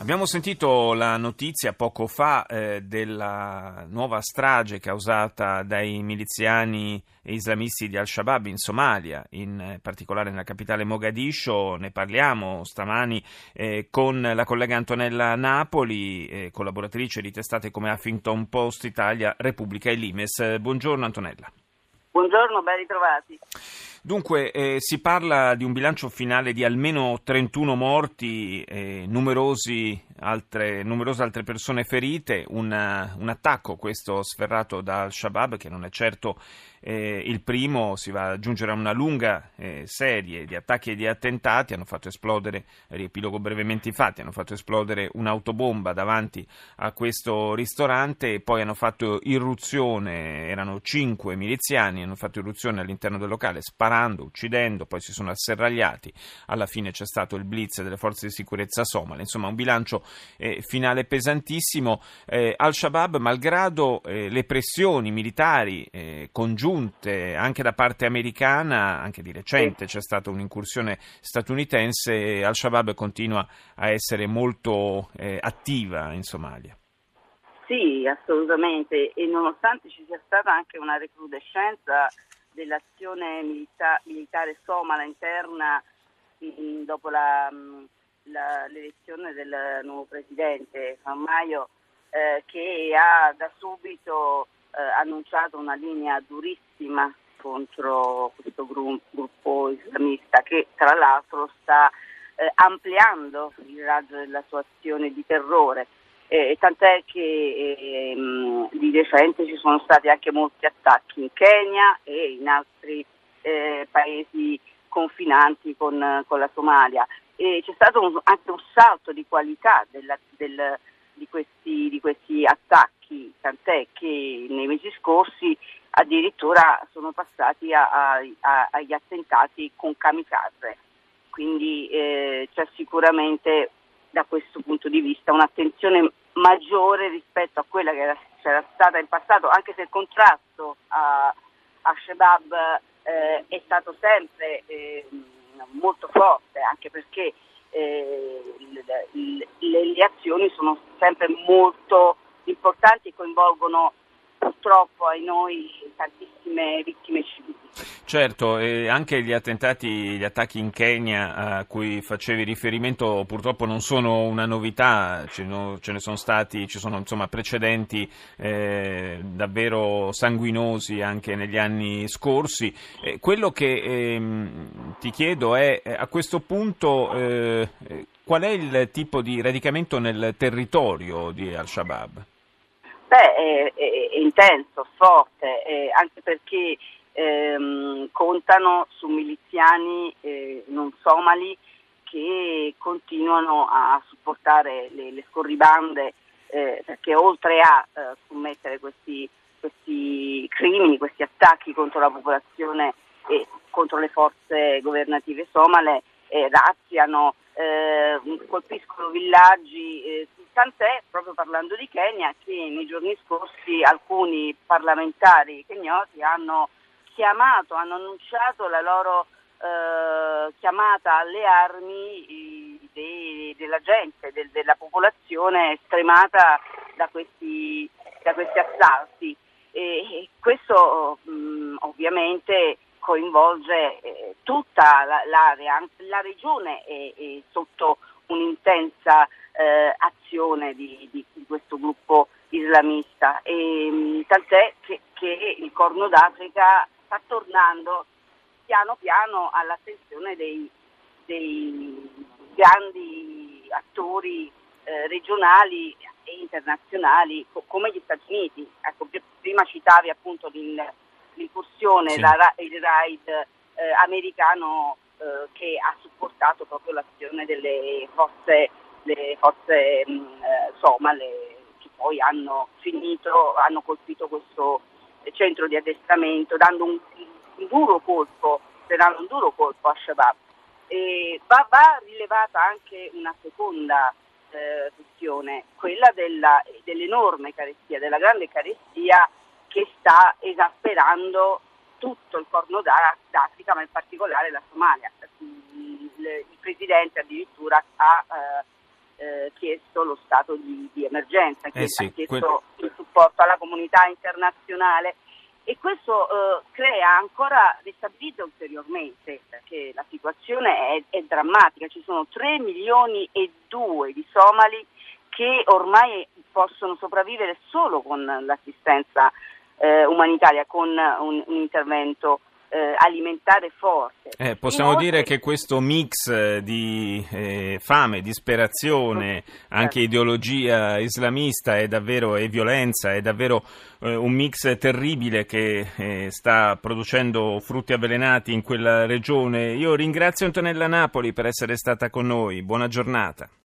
Abbiamo sentito la notizia poco fa eh, della nuova strage causata dai miliziani islamisti di Al-Shabaab in Somalia, in eh, particolare nella capitale Mogadiscio. Ne parliamo stamani eh, con la collega Antonella Napoli, eh, collaboratrice di testate come Huffington Post Italia, Repubblica e Limes. buongiorno Antonella. Buongiorno, ben ritrovati. Dunque, eh, si parla di un bilancio finale di almeno 31 morti e altre, numerose altre persone ferite, un, un attacco questo sferrato da Al-Shabaab che non è certo eh, il primo, si va ad aggiungere a una lunga eh, serie di attacchi e di attentati, hanno fatto esplodere, riepilogo brevemente i fatti, hanno fatto esplodere un'autobomba davanti a questo ristorante. Poi hanno fatto irruzione, erano cinque miliziani, hanno fatto irruzione all'interno del locale sparando, uccidendo, poi si sono asserragliati, alla fine c'è stato il blitz delle forze di sicurezza somale, insomma un bilancio eh, finale pesantissimo. Eh, Al-Shabaab, malgrado eh, le pressioni militari eh, congiunte, anche da parte americana, anche di recente c'è stata un'incursione statunitense, Al-Shabaab continua a essere molto eh, attiva in Somalia. Sì, assolutamente, e nonostante ci sia stata anche una recrudescenza dell'azione milita- militare somala interna in, dopo la, la, l'elezione del nuovo presidente Maio, eh, che ha da subito eh, annunciato una linea durissima contro questo gruppo islamista che tra l'altro sta eh, ampliando il raggio della sua azione di terrore. Eh, tant'è che ehm, di recente ci sono stati anche molti attacchi in Kenya e in altri eh, paesi confinanti con, con, la Somalia. E c'è stato un, anche un salto di qualità della, del, di, questi, di questi attacchi tant'è che nei mesi scorsi addirittura sono passati a, a, a, agli attentati con kamikaze. Quindi eh, c'è sicuramente da questo punto di vista un'attenzione maggiore rispetto a quella che era, c'era stata in passato, anche se il contrasto a, a Shebab eh, è stato sempre eh, molto forte, anche perché eh, le, le, le azioni sono sempre molto importanti coinvolgono purtroppo ai noi tantissime vittime civili. Certo, e anche gli attentati, gli attacchi in Kenya a cui facevi riferimento purtroppo non sono una novità, ce, ne sono stati, ci sono insomma precedenti eh, davvero sanguinosi anche negli anni scorsi. Eh, quello che eh, ti chiedo è a questo punto eh, qual è il tipo di radicamento nel territorio di Al-Shabaab? Beh, è, è, è intenso, forte, eh, anche perché ehm, contano su miliziani eh, non somali che continuano a supportare le, le scorribande eh, perché oltre a eh, scommettere questi, questi, crimini, questi attacchi contro la popolazione e contro le forze governative somale, eh, razziano, eh, colpiscono villaggi, eh, tant'è, proprio parlando di Kenya, che nei giorni scorsi alcuni parlamentari kenyoti hanno chiamato, hanno annunciato la loro eh, chiamata alle armi de, della gente, de, della popolazione stremata da questi, da questi assalti. E, questo mh, ovviamente coinvolge eh, tutta la, l'area, la regione è, è sotto un'intensa eh, azione di, di, di, questo gruppo islamista. E, mh, tant'è che, che, il Corno d'Africa sta tornando piano piano all'attenzione dei, dei grandi attori eh, regionali e internazionali co- come gli Stati Uniti. Ecco, prima citavi appunto l'incursione, sì. la, il raid eh, americano eh, che ha supportato proprio l'azione delle forze, le forze mh, mm, eh, somale che poi hanno finito, hanno colpito questo centro di addestramento dando un, un duro colpo, un duro colpo a Shabab. E va, va rilevata anche una seconda eh, questione, quella della, dell'enorme carestia, della grande carestia che sta esasperando tutto il Corno d'Africa, ma in particolare la Somalia. Il, Presidente addirittura ha eh, eh, chiesto lo stato di, di emergenza, eh sì, ha chiesto quel... il supporto alla comunità internazionale e questo eh, crea ancora, destabilizza ulteriormente perché la situazione è, è, drammatica, ci sono 3 milioni e 2 di somali che ormai possono sopravvivere solo con l'assistenza eh, umanitaria, con un, un intervento eh, alimentare forte. Eh, possiamo Inoltre, dire che questo mix eh, di eh, fame, disperazione, anche ideologia islamista è davvero, e violenza, è davvero eh, un mix terribile che eh, sta producendo frutti avvelenati in quella regione. Io ringrazio Antonella Napoli per essere stata con noi, buona giornata.